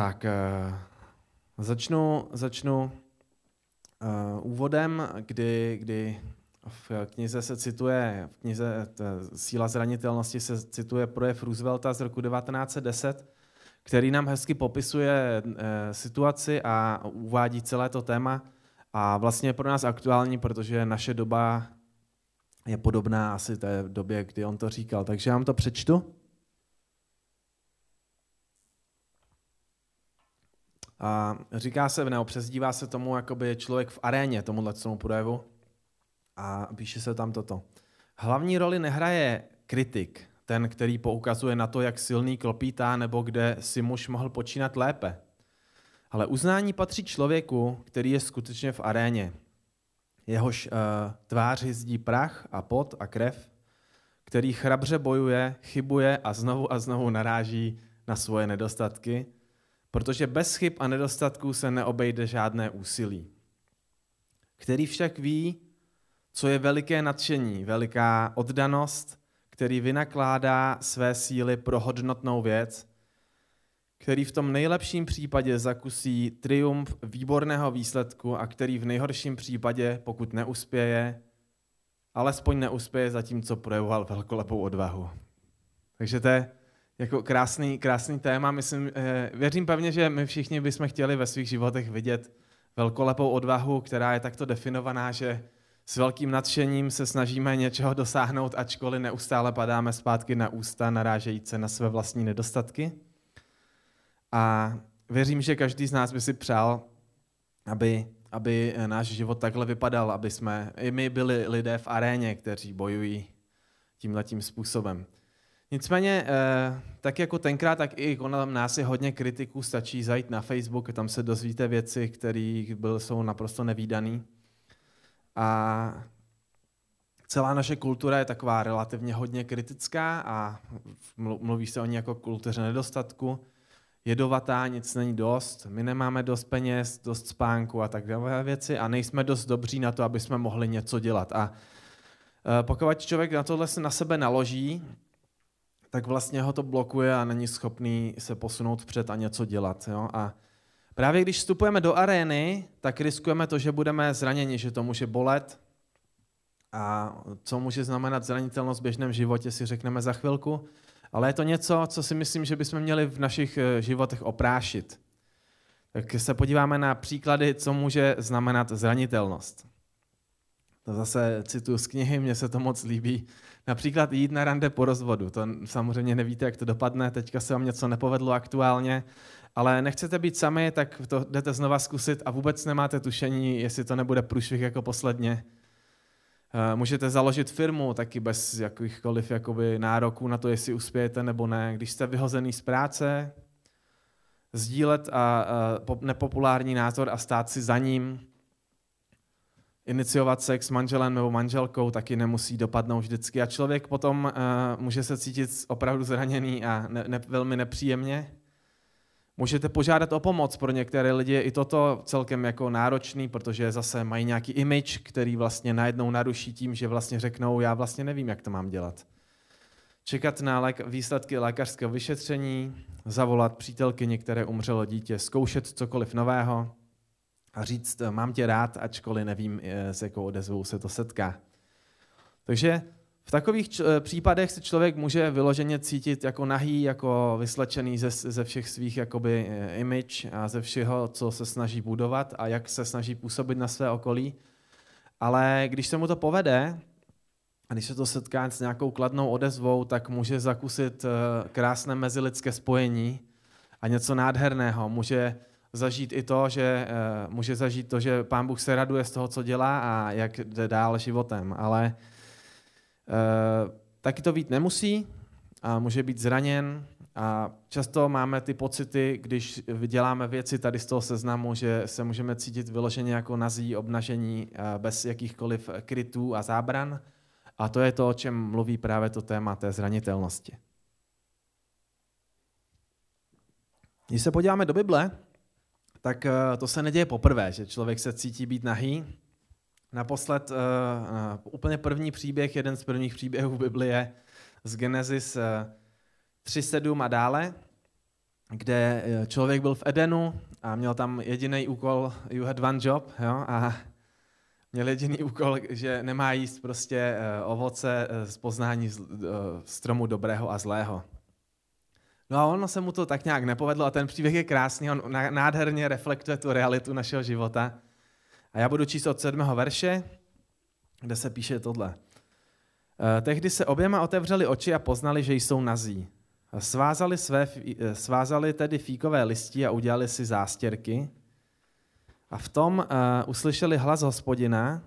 Tak, uh, začnu, začnu uh, úvodem, kdy, kdy v knize se cituje, v knize Síla zranitelnosti se cituje projev Roosevelta z roku 1910, který nám hezky popisuje uh, situaci a uvádí celé to téma. A vlastně je pro nás aktuální, protože naše doba je podobná asi té době, kdy on to říkal. Takže já vám to přečtu. A říká se, nebo přezdívá se tomu, jakoby člověk v aréně, tomuhle tomu projevu. A píše se tam toto. Hlavní roli nehraje kritik, ten, který poukazuje na to, jak silný klopítá, nebo kde si muž mohl počínat lépe. Ale uznání patří člověku, který je skutečně v aréně. Jehož uh, tvář hyzdí prach a pot a krev, který chrabře bojuje, chybuje a znovu a znovu naráží na svoje nedostatky – protože bez chyb a nedostatků se neobejde žádné úsilí. Který však ví, co je veliké nadšení, veliká oddanost, který vynakládá své síly pro hodnotnou věc, který v tom nejlepším případě zakusí triumf výborného výsledku a který v nejhorším případě, pokud neuspěje, alespoň neuspěje zatímco projevoval velkolepou odvahu. Takže to je jako krásný, krásný téma. Myslím, eh, věřím pevně, že my všichni bychom chtěli ve svých životech vidět velkolepou odvahu, která je takto definovaná, že s velkým nadšením se snažíme něčeho dosáhnout, ačkoliv neustále padáme zpátky na ústa, narážejíce na své vlastní nedostatky. A věřím, že každý z nás by si přál, aby, aby náš život takhle vypadal, aby jsme i my byli lidé v aréně, kteří bojují tímhletím způsobem. Nicméně, eh, tak jako tenkrát, tak i kolem nás je hodně kritiků, stačí zajít na Facebook, tam se dozvíte věci, které jsou naprosto nevýdaný. A celá naše kultura je taková relativně hodně kritická a mluví se o ní jako kultuře nedostatku. Jedovatá, nic není dost, my nemáme dost peněz, dost spánku a tak dále věci a nejsme dost dobří na to, aby jsme mohli něco dělat. A eh, pokud člověk na tohle se na sebe naloží, tak vlastně ho to blokuje a není schopný se posunout před a něco dělat. Jo? A právě když vstupujeme do arény, tak riskujeme to, že budeme zraněni, že to může bolet. A co může znamenat zranitelnost v běžném životě, si řekneme za chvilku. Ale je to něco, co si myslím, že bychom měli v našich eh, životech oprášit. Tak se podíváme na příklady, co může znamenat zranitelnost. To zase cituji z knihy, mně se to moc líbí. Například jít na rande po rozvodu. To samozřejmě nevíte, jak to dopadne, teďka se vám něco nepovedlo aktuálně, ale nechcete být sami, tak to jdete znova zkusit a vůbec nemáte tušení, jestli to nebude průšvih jako posledně. Eh, můžete založit firmu taky bez jakýchkoliv jakoby nároků na to, jestli uspějete nebo ne. Když jste vyhozený z práce, sdílet a, a nepopulární názor a stát si za ním, iniciovat sex s manželem nebo manželkou taky nemusí dopadnout vždycky. A člověk potom uh, může se cítit opravdu zraněný a ne, ne, velmi nepříjemně. Můžete požádat o pomoc. Pro některé lidi i toto celkem jako náročný, protože zase mají nějaký image, který vlastně najednou naruší tím, že vlastně řeknou, já vlastně nevím, jak to mám dělat. Čekat na lék- výsledky lékařského vyšetření, zavolat přítelkyni, které umřelo dítě, zkoušet cokoliv nového, a říct, mám tě rád, ačkoliv nevím, eh, s jakou odezvou se to setká. Takže v takových eh, případech se člověk může vyloženě cítit jako nahý, jako vyslečený ze, ze všech svých jakoby, eh, image a ze všeho, co se snaží budovat a jak se snaží působit na své okolí. Ale když se mu to povede, a když se to setká s nějakou kladnou odezvou, tak může zakusit krásné mezilidské spojení a něco nádherného. Může zažít i to, že uh, může zažít to, že pán Bůh se raduje z toho, co dělá a jak jde dál životem. Ale uh, taky to být nemusí a může být zraněn a často máme ty pocity, když děláme věci tady z toho seznamu, že se můžeme cítit vyloženě jako nazí, obnažení bez jakýchkoliv krytů a zábran. A to je to, o čem mluví právě to téma té zranitelnosti. Když se podíváme do Bible, tak eh, to se neděje poprvé, že člověk se cítí být nahý. Naposled uh, uh, úplně první příběh, jeden z prvních příběhů je z Genesis uh, 3.7 a dále. kde eh, člověk byl v Edenu a měl tam jediný úkol, you had one job, jo, a měl jediný úkol, že nemá jíst prostě eh, ovoce z poznání stromu dobrého a zlého. No a ono se mu to tak nějak nepovedlo a ten příběh je krásný, on nádherně reflektuje tu realitu našeho života. A já budu číst od sedmého verše, kde se píše tohle. Eh, tehdy se oběma otevřeli oči a poznali, že jsou nazí. Svázali, své, eh, svázali tedy fíkové listí a udělali si zástěrky. A v tom uh, uslyšeli hlas hospodina,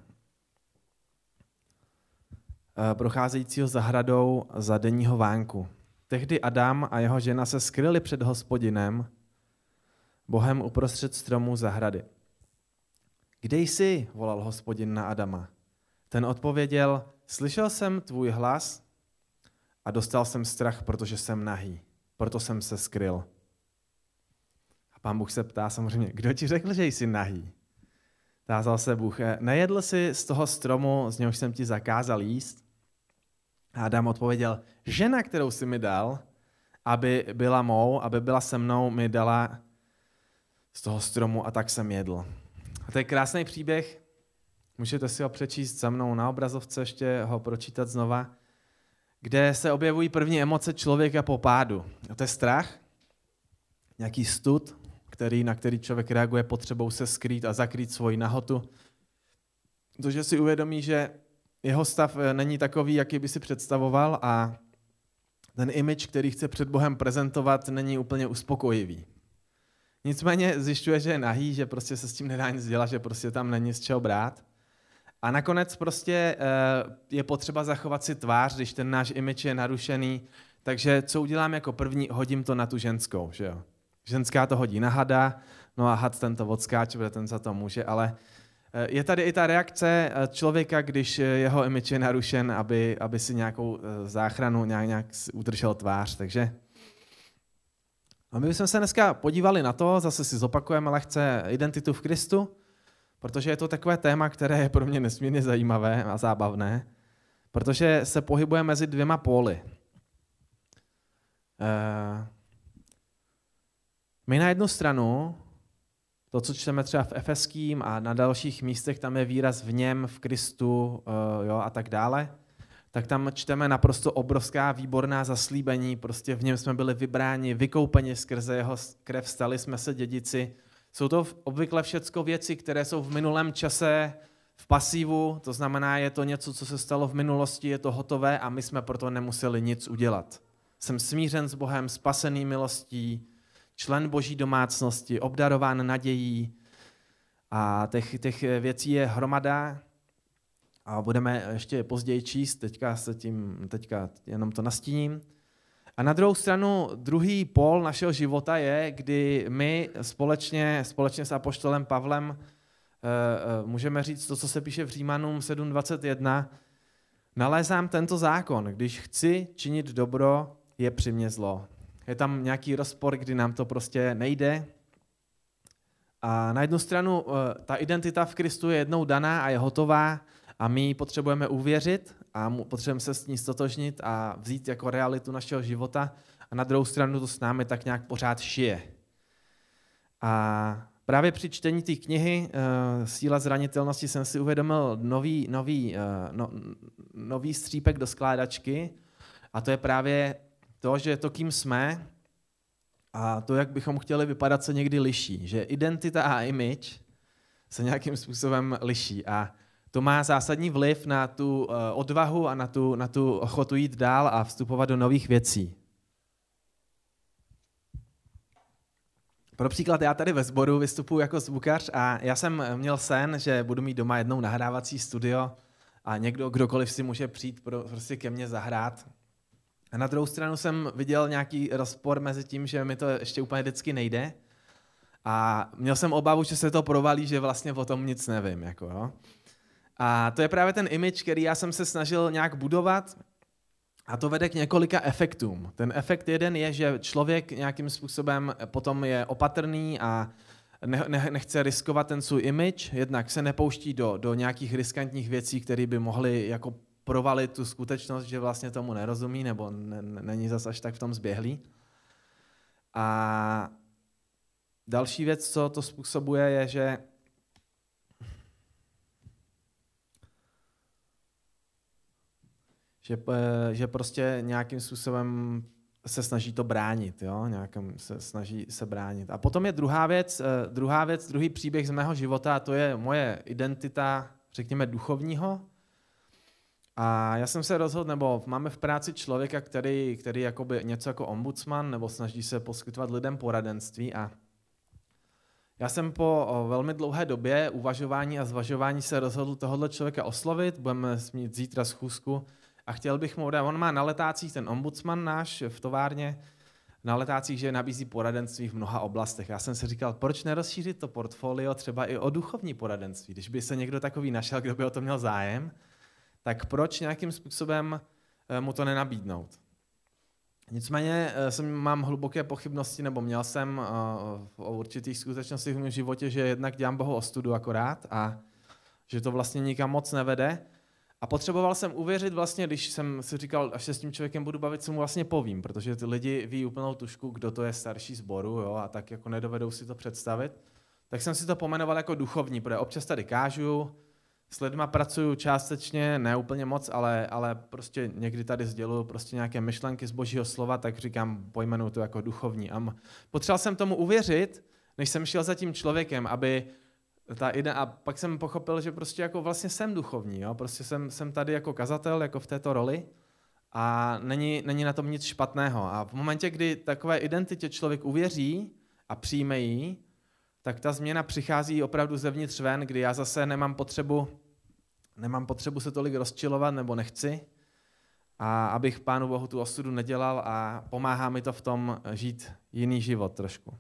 procházejícího zahradou za denního vánku. Tehdy Adam a jeho žena se skryli před hospodinem, Bohem uprostřed stromů zahrady. Kde jsi? volal hospodin na Adama. Ten odpověděl, slyšel jsem tvůj hlas a dostal jsem strach, protože jsem nahý. Proto jsem se skryl. A pán Bůh se ptá samozřejmě, kdo ti řekl, že jsi nahý? Tázal se Bůh, nejedl jsi z toho stromu, z něhož jsem ti zakázal jíst? A Adam odpověděl, žena, kterou jsi mi dal, aby byla mou, aby byla se mnou, mi dala z toho stromu a tak jsem jedl. A to je krásný příběh, můžete si ho přečíst za mnou na obrazovce, ještě ho pročítat znova, kde se objevují první emoce člověka po pádu. A to je strach, nějaký stud, který, na který člověk reaguje potřebou se skrýt a zakrýt svoji nahotu. To, že si uvědomí, že jeho stav eh, není takový, jaký by si představoval a ten image, který chce před Bohem prezentovat, není úplně uspokojivý. Nicméně zjišťuje, že je nahý, že prostě se s tím nedá nic dělat, že prostě tam není z čeho brát. A nakonec prostě eh, je potřeba zachovat si tvář, když ten náš image je narušený. Takže co udělám jako první? Hodím to na tu ženskou, že jo. Ženská to hodí na hada, no a had ten to odskáče, protože ten za to může, ale je tady i ta reakce eh, člověka, když eh, jeho image je narušen, aby, aby si nějakou záchranu nějak, nějak udržel tvář. Takže a my bychom se dneska podívali na to, zase si zopakujeme lehce identitu v Kristu, protože je to takové téma, které je pro mě nesmírně zajímavé a zábavné, protože se pohybuje mezi dvěma póly. My na jednu stranu to, co čteme třeba v Efeským a na dalších místech, tam je výraz v něm, v Kristu uh, jo, a tak dále, tak tam čteme naprosto obrovská, výborná zaslíbení, prostě v něm jsme byli vybráni, vykoupeni skrze jeho krev, stali jsme se dědici. Jsou to obvykle všecko věci, které jsou v minulém čase v pasívu, to znamená, je to něco, co se stalo v minulosti, je to hotové a my jsme proto nemuseli nic udělat. Jsem smířen s Bohem, spasený milostí, člen boží domácnosti, obdarován nadějí a těch, těch věcí je hromada a budeme ještě později číst, teďka, se tím, teďka jenom to nastíním. A na druhou stranu, druhý pol našeho života je, kdy my společně, společně s apoštolem Pavlem eh, eh, můžeme říct to, co se píše v Římanům 7.21, nalézám tento zákon, když chci činit dobro, je při mě zlo. Je tam nějaký rozpor, kdy nám to prostě nejde. A na jednu stranu eh, ta identita v Kristu je jednou daná a je hotová a my potřebujeme uvěřit a potřebujeme se s ní stotožnit a vzít jako realitu našeho života. A na druhou stranu to s námi tak nějak pořád šije. A právě při čtení té knihy uh, Síla zranitelnosti jsem si uvědomil nový, nový, uh, no, nový střípek do skládačky a to je právě to, že to, kým jsme a to, jak bychom chtěli vypadat, se někdy liší. Že identita a image se nějakým způsobem liší a to má zásadní vliv na tu eh, odvahu a na tu, na tu ochotu jít dál a vstupovat do nových věcí. Pro příklad, já tady ve sboru vystupuji jako zvukař a já jsem měl sen, že budu mít doma jednou nahrávací studio a někdo, kdokoliv si může přijít prostě ke mně zahrát. A na druhou stranu jsem viděl nějaký rozpor mezi tím, že mi to ještě úplně vždycky nejde. A měl jsem obavu, že se to provalí, že vlastně o tom nic nevím. Jako, jo. A to je právě ten image, který já jsem se snažil nějak budovat a to vede k několika efektům. Ten efekt jeden je, že člověk nějakým způsobem potom je opatrný a ne, ne, nechce riskovat ten svůj image, jednak se nepouští do, do nějakých riskantních věcí, které by mohly jako provalit tu skutečnost, že vlastně tomu nerozumí nebo není zas až tak v tom zběhlý. A další věc, co to způsobuje, je, že že, že prostě nějakým způsobem se snaží to bránit, jo? Nějakým se snaží se bránit. A potom je druhá věc, eh, druhá věc, druhý příběh z mého života, a to je moje identita, řekněme, duchovního. A já jsem se rozhodl, nebo máme v práci člověka, který, který jakoby něco jako ombudsman, nebo snaží se poskytovat lidem poradenství a já jsem po velmi dlouhé době uvažování a zvažování se rozhodl tohohle člověka oslovit, budeme mít zítra schůzku a chtěl bych mu on má na letácích ten ombudsman náš v továrně, na letácích, že nabízí poradenství v mnoha oblastech. Já jsem si říkal, proč nerozšířit to portfolio třeba i o duchovní poradenství, když by se někdo takový našel, kdo by o to měl zájem, tak proč nějakým způsobem eh, mu to nenabídnout? Nicméně eh, jsem, mám hluboké pochybnosti, nebo měl jsem eh, o určitých skutečnostech v mém životě, že jednak dělám Bohu ostudu akorát a že to vlastně nikam moc nevede. A potřeboval jsem uvěřit vlastně, když jsem si říkal, až se s tím člověkem budu bavit, co mu vlastně povím, protože ty lidi ví úplnou tušku, kdo to je starší zboru jo, a tak jako nedovedou si to představit. Tak jsem si to pomenoval jako duchovní, protože občas tady kážu, s lidma pracuju částečně, ne úplně moc, ale, ale prostě někdy tady sděluju prostě nějaké myšlenky z božího slova, tak říkám, pojmenuju to jako duchovní. A potřeboval jsem tomu uvěřit, než jsem šel za tím člověkem, aby ta ide, a pak jsem pochopil, že prostě jako vlastně jsem duchovní, jo? prostě jsem, jsem tady jako kazatel, jako v této roli a není, není na tom nic špatného. A v momentě, kdy takové identitě člověk uvěří a přijme ji, tak ta změna přichází opravdu zevnitř ven, kdy já zase nemám potřebu, nemám potřebu se tolik rozčilovat nebo nechci, a abych Pánu Bohu tu osudu nedělal a pomáhá mi to v tom žít jiný život trošku. Uh,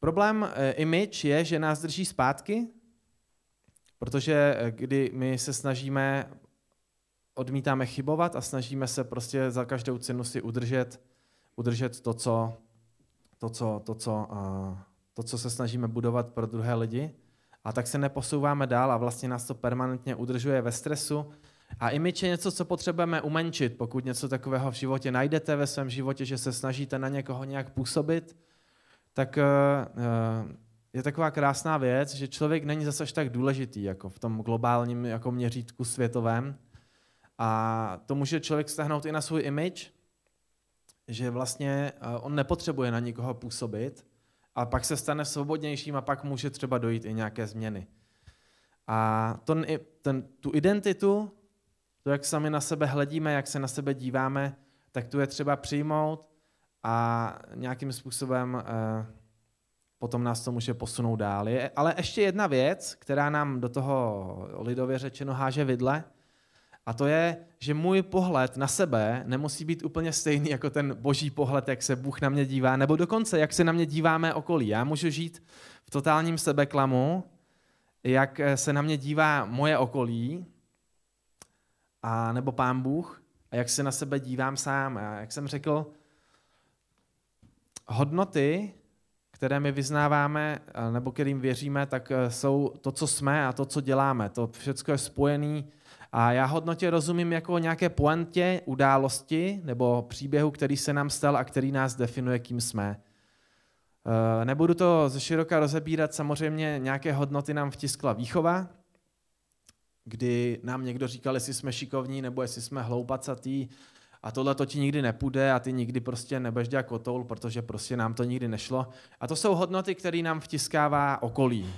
Problém uh, image je, že nás drží zpátky, protože uh, kdy my se snažíme, odmítáme chybovat a snažíme se prostě za každou cenu si udržet, udržet to, co, to, co, to, co, uh, to, co se snažíme budovat pro druhé lidi. A tak se neposouváme dál a vlastně nás to permanentně udržuje ve stresu. A image je něco, co potřebujeme umenčit, pokud něco takového v životě najdete ve svém životě, že se snažíte na někoho nějak působit, tak uh, je taková krásná věc, že člověk není zase tak důležitý jako v tom globálním jako měřítku světovém. A to může člověk stahnout i na svůj image, že vlastně uh, on nepotřebuje na nikoho působit, a pak se stane svobodnějším a pak může třeba dojít i nějaké změny. A ten, ten, tu identitu, to, jak sami na sebe hledíme, jak se na sebe díváme, tak tu je třeba přijmout a nějakým způsobem eh, potom nás to může posunout dál. Je, ale ještě jedna věc, která nám do toho lidově řečeno háže vidle, a to je, že můj pohled na sebe nemusí být úplně stejný jako ten boží pohled, jak se Bůh na mě dívá, nebo dokonce, jak se na mě díváme okolí. Já můžu žít v totálním sebeklamu, jak se na mě dívá moje okolí, a nebo pán Bůh, a jak se na sebe dívám sám. A jak jsem řekl, hodnoty, které my vyznáváme, nebo kterým věříme, tak jsou to, co jsme a to, co děláme. To všechno je spojené a já hodnotě rozumím jako nějaké poantě události nebo příběhu, který se nám stal a který nás definuje, kým jsme. Eh, nebudu to ze široka rozebírat, samozřejmě nějaké hodnoty nám vtiskla výchova, kdy nám někdo říkal, jestli jsme šikovní nebo jestli jsme hloupacatý a tohle to ti nikdy nepůjde a ty nikdy prostě nebudeš dělat kotoul, protože prostě nám to nikdy nešlo. A to jsou hodnoty, které nám vtiskává okolí.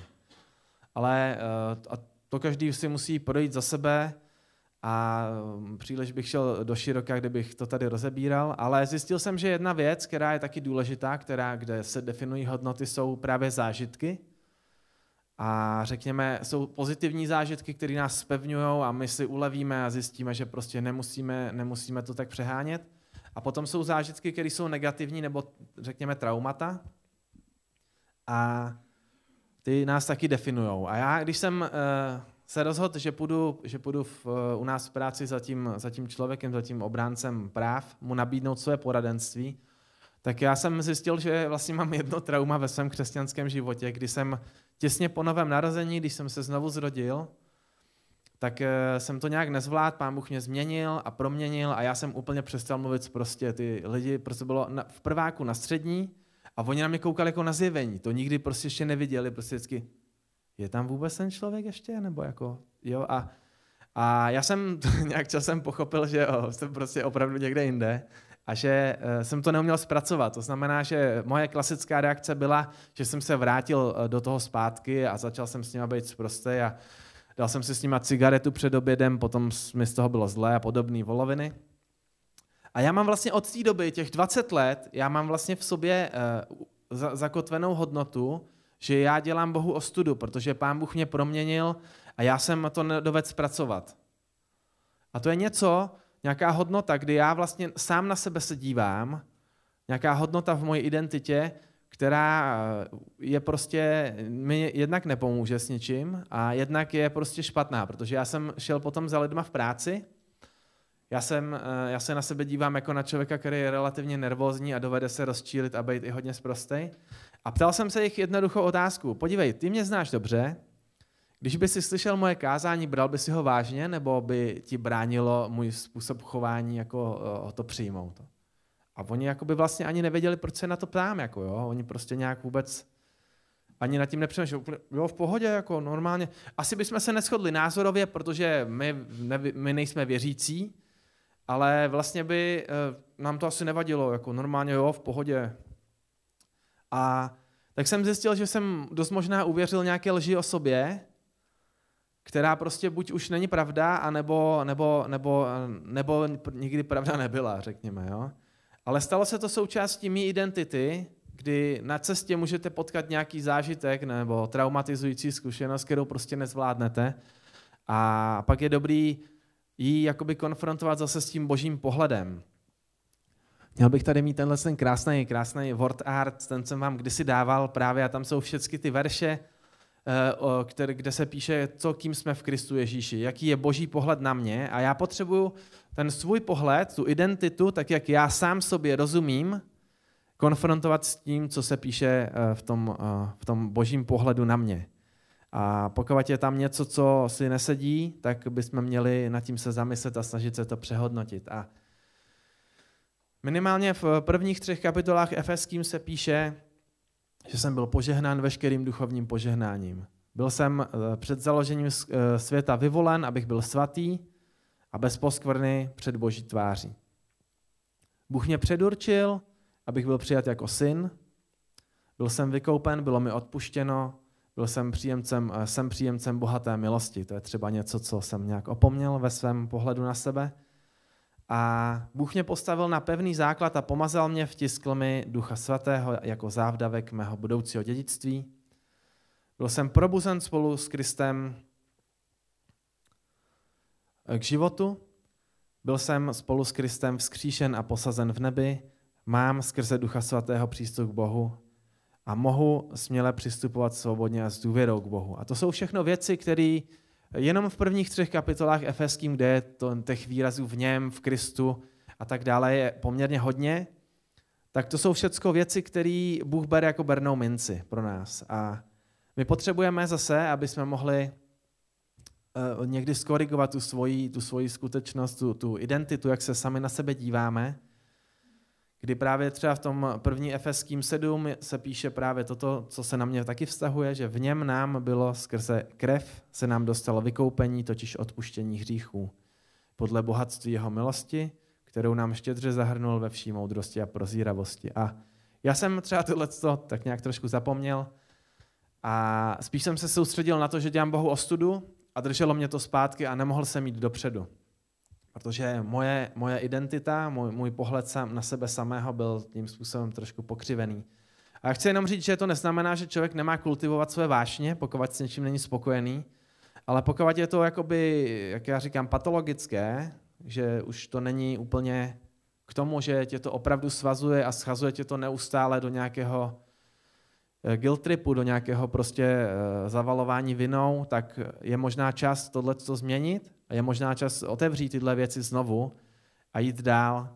Ale eh, to každý si musí projít za sebe, a mm, příliš bych šel do široka, kdybych to tady rozebíral, ale zjistil jsem, že jedna věc, která je taky důležitá, která, kde se definují hodnoty, jsou právě zážitky. A řekněme, jsou pozitivní zážitky, které nás spevňují a my si ulevíme a zjistíme, že prostě nemusíme, nemusíme to tak přehánět. A potom jsou zážitky, které jsou negativní nebo řekněme traumata. A ty nás taky definují. A já, když jsem uh, se rozhodl, že půjdu, že půjdu v, u nás v práci za tím, za tím člověkem, za tím obráncem práv, mu nabídnout své poradenství, tak já jsem zjistil, že vlastně mám jedno trauma ve svém křesťanském životě, kdy jsem těsně po novém narození, když jsem se znovu zrodil, tak eh, jsem to nějak nezvládl, pán Bůh mě změnil a proměnil a já jsem úplně přestal mluvit prostě ty lidi, prostě bylo v prváku na střední a oni na mě koukali jako na zjevení, to nikdy prostě ještě neviděli, prostě vždycky, je tam vůbec ten člověk ještě, nebo jako, jo, a, a já jsem nějak časem pochopil, že jo, jsem prostě opravdu někde jinde a že uh, jsem to neuměl zpracovat. To znamená, že moje klasická reakce byla, že jsem se vrátil uh, do toho zpátky a začal jsem s nimi být zprostý a dal jsem si s nimi cigaretu před obědem, potom mi z toho bylo zlé a podobné voloviny. A já mám vlastně od té doby, těch 20 let, já mám vlastně v sobě uh, zakotvenou hodnotu, že já dělám Bohu ostudu, protože Pán Bůh mě proměnil a já jsem to nedovedl zpracovat. A to je něco, nějaká hodnota, kdy já vlastně sám na sebe se dívám, nějaká hodnota v mojí identitě, která je prostě, mi jednak nepomůže s ničím a jednak je prostě špatná, protože já jsem šel potom za lidma v práci, já, jsem, eh, já se na sebe dívám jako na člověka, který je relativně nervózní a dovede se rozčílit a být i hodně zprostej. A ptal jsem se jich jednoduchou otázku. Podívej, ty mě znáš dobře, když by si slyšel moje kázání, bral by si ho vážně, nebo by ti bránilo můj způsob chování jako o to přijmout? A oni jako by vlastně ani nevěděli, proč se na to ptám. Jako jo? Oni prostě nějak vůbec ani nad tím nepřemýšleli. Jo, v pohodě, jako normálně. Asi bychom se neschodli názorově, protože my, ne, my nejsme věřící, ale vlastně by eh, nám to asi nevadilo. Jako normálně, jo, v pohodě. A tak jsem zjistil, že jsem dost možná uvěřil nějaké lži o sobě, která prostě buď už není pravda, anebo, nebo, nebo, nebo nikdy pravda nebyla, řekněme. Jo? Ale stalo se to součástí mý identity, kdy na cestě můžete potkat nějaký zážitek nebo traumatizující zkušenost, kterou prostě nezvládnete. A pak je dobrý ji jakoby konfrontovat zase s tím božím pohledem. Měl bych tady mít tenhle ten krásný, krásný word art, ten jsem vám kdysi dával právě a tam jsou všechny ty verše, Eh, kde se píše, co kým jsme v Kristu Ježíši, jaký je boží pohled na mě a já potřebuju ten svůj pohled, tu identitu, tak jak já sám sobě rozumím, konfrontovat s tím, co se píše eh, v tom, eh, v tom božím pohledu na mě. A pokud je tam něco, co si nesedí, tak bychom měli nad tím se zamyslet a snažit se to přehodnotit. A minimálně v prvních třech kapitolách Efeským se píše, že jsem byl požehnán veškerým duchovním požehnáním. Byl jsem eh, před založením eh, světa vyvolen, abych byl svatý a bez poskvrny před boží tváří. Bůh mě předurčil, abych byl přijat jako syn. Byl jsem vykoupen, bylo mi odpuštěno, byl jsem příjemcem, eh, jsem příjemcem bohaté milosti. To je třeba něco, co jsem nějak opomněl ve svém pohledu na sebe. A Bůh mě postavil na pevný základ a pomazal mě, vtiskl mi Ducha Svatého jako závdavek mého budoucího dědictví. Byl jsem probuzen spolu s Kristem k životu, byl jsem spolu s Kristem vzkříšen a posazen v nebi, mám skrze Ducha Svatého přístup k Bohu a mohu směle přistupovat svobodně a s důvěrou k Bohu. A to jsou všechno věci, které Jenom v prvních třech kapitolách Efeským, kde je to, těch výrazů v něm, v Kristu a tak dále, je poměrně hodně, tak to jsou všechno věci, které Bůh bere jako bernou minci pro nás. A my potřebujeme zase, aby jsme mohli uh, někdy skorigovat tu svoji, tu svoji skutečnost, tu, tu identitu, jak se sami na sebe díváme kdy právě třeba v tom první Efeským 7 se píše právě toto, co se na mě taky vztahuje, že v něm nám bylo skrze krev se nám dostalo vykoupení, totiž odpuštění hříchů. Podle bohatství jeho milosti, kterou nám štědře zahrnul ve vší moudrosti a prozíravosti. A já jsem třeba tohle tak nějak trošku zapomněl a spíš jsem se soustředil na to, že dělám Bohu ostudu a drželo mě to zpátky a nemohl jsem jít dopředu. Protože moje, moje identita, můj, můj pohled sám, na sebe samého byl tím způsobem trošku pokřivený. A chci jenom říct, že to neznamená, že člověk nemá kultivovat své vášně, pokud s něčím není spokojený, ale pokud je to jakoby, jak já říkám, patologické, že už to není úplně k tomu, že tě to opravdu svazuje a schazuje tě to neustále do nějakého eh, guilt tripu, do nějakého prostě eh, zavalování vinou, tak je možná čas tohle změnit a je možná čas otevřít tyhle věci znovu a jít dál.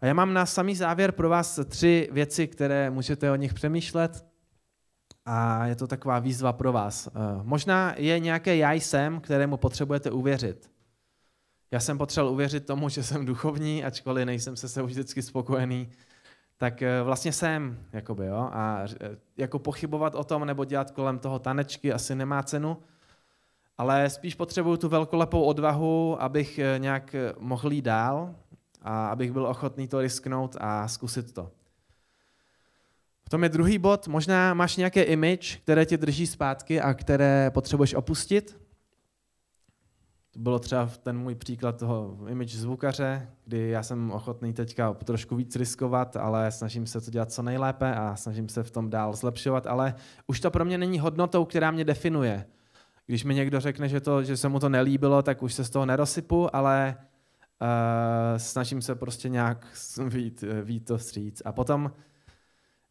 A já mám na samý závěr pro vás tři věci, které můžete o nich přemýšlet. A je to taková výzva pro vás. Eh, možná je nějaké já jsem, kterému potřebujete uvěřit. Já jsem potřeboval uvěřit tomu, že jsem duchovní, ačkoliv nejsem se sebou vždycky spokojený, tak eh, vlastně jsem, jakoby, jo, a eh, jako pochybovat o tom nebo dělat kolem toho tanečky asi nemá cenu, ale spíš potřebuju tu velkolepou odvahu, abych nějak mohl jít dál a abych byl ochotný to risknout a zkusit to. Potom je druhý bod, možná máš nějaké image, které tě drží zpátky a které potřebuješ opustit. To bylo třeba ten můj příklad toho image zvukaře, kdy já jsem ochotný teďka trošku víc riskovat, ale snažím se to dělat co nejlépe a snažím se v tom dál zlepšovat, ale už to pro mě není hodnotou, která mě definuje. Když mi někdo řekne, že, to, že se mu to nelíbilo, tak už se z toho nerosypu, ale uh, snažím se prostě nějak vít, vít to vstříc. A potom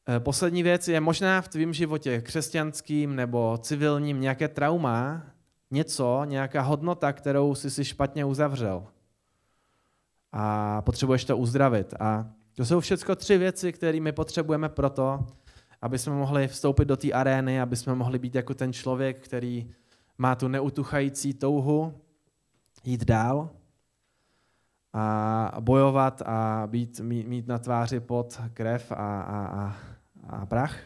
Eh, poslední věc je možná v tvém životě křesťanským nebo civilním nějaké trauma, něco, nějaká hodnota, kterou jsi si špatně uzavřel. A potřebuješ to uzdravit. A to jsou všechno tři věci, které my potřebujeme proto, aby jsme mohli vstoupit do té arény, aby jsme mohli být jako ten člověk, který má tu neutuchající touhu jít dál a bojovat a být, mít, mít na tváři pod krev a, a, a a prach.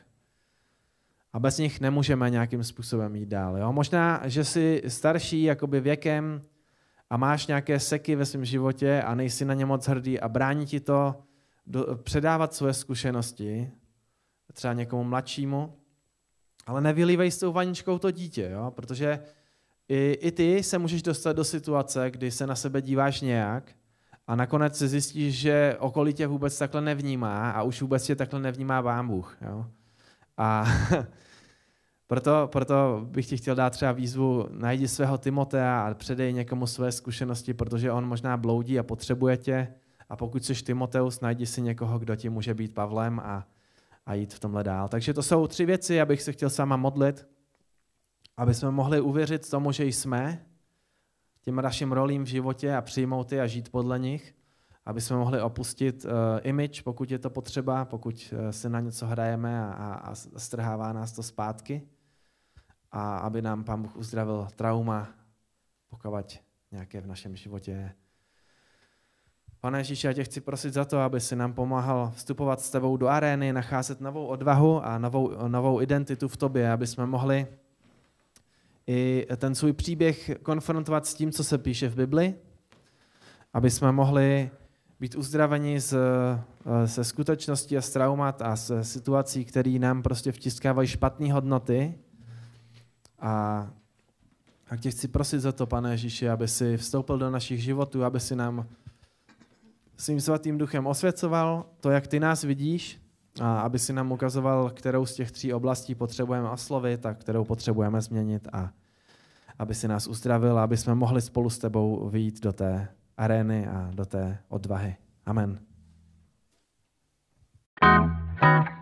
A bez nich nemůžeme nějakým způsobem jít dál. Jo? Možná, že jsi starší jakoby věkem a máš nějaké seky ve svém životě a nejsi na ně moc hrdý a brání ti to do, předávat své zkušenosti, třeba někomu mladšímu, ale nevylívej s tou vaničkou to dítě, jo? protože i, i ty se můžeš dostat do situace, kdy se na sebe díváš nějak a nakonec se zjistíš, že okolí tě vůbec takhle nevnímá a už vůbec tě takhle nevnímá vám Bůh. Jo? A proto, proto bych ti chtěl dát třeba výzvu, najdi svého Timotea a předej někomu své zkušenosti, protože on možná bloudí a potřebuje tě. A pokud jsi Timoteus, najdi si někoho, kdo ti může být Pavlem a, a jít v tomhle dál. Takže to jsou tři věci, abych se chtěl sama modlit, aby jsme mohli uvěřit tomu, že jsme těm našim rolím v životě a přijmout je a žít podle nich, aby jsme mohli opustit uh, image, pokud je to potřeba, pokud uh, si na něco hrajeme a, a, a strhává nás to zpátky a aby nám Pán Bůh uzdravil trauma, pokud nějaké v našem životě je. Pane Ježíši, já tě chci prosit za to, aby si nám pomáhal vstupovat s tebou do arény, nacházet novou odvahu a novou, novou identitu v tobě, aby jsme mohli i ten svůj příběh konfrontovat s tím, co se píše v Bibli, aby jsme mohli být uzdraveni z, ze skutečnosti a z traumat a z situací, které nám prostě vtiskávají špatné hodnoty. A tak tě chci prosit za to, pane Ježíši, aby si vstoupil do našich životů, aby si nám svým svatým duchem osvěcoval to, jak ty nás vidíš, a aby si nám ukazoval, kterou z těch tří oblastí potřebujeme oslovit a kterou potřebujeme změnit a aby si nás uzdravil, aby jsme mohli spolu s tebou vyjít do té arény a do té odvahy. Amen. thank you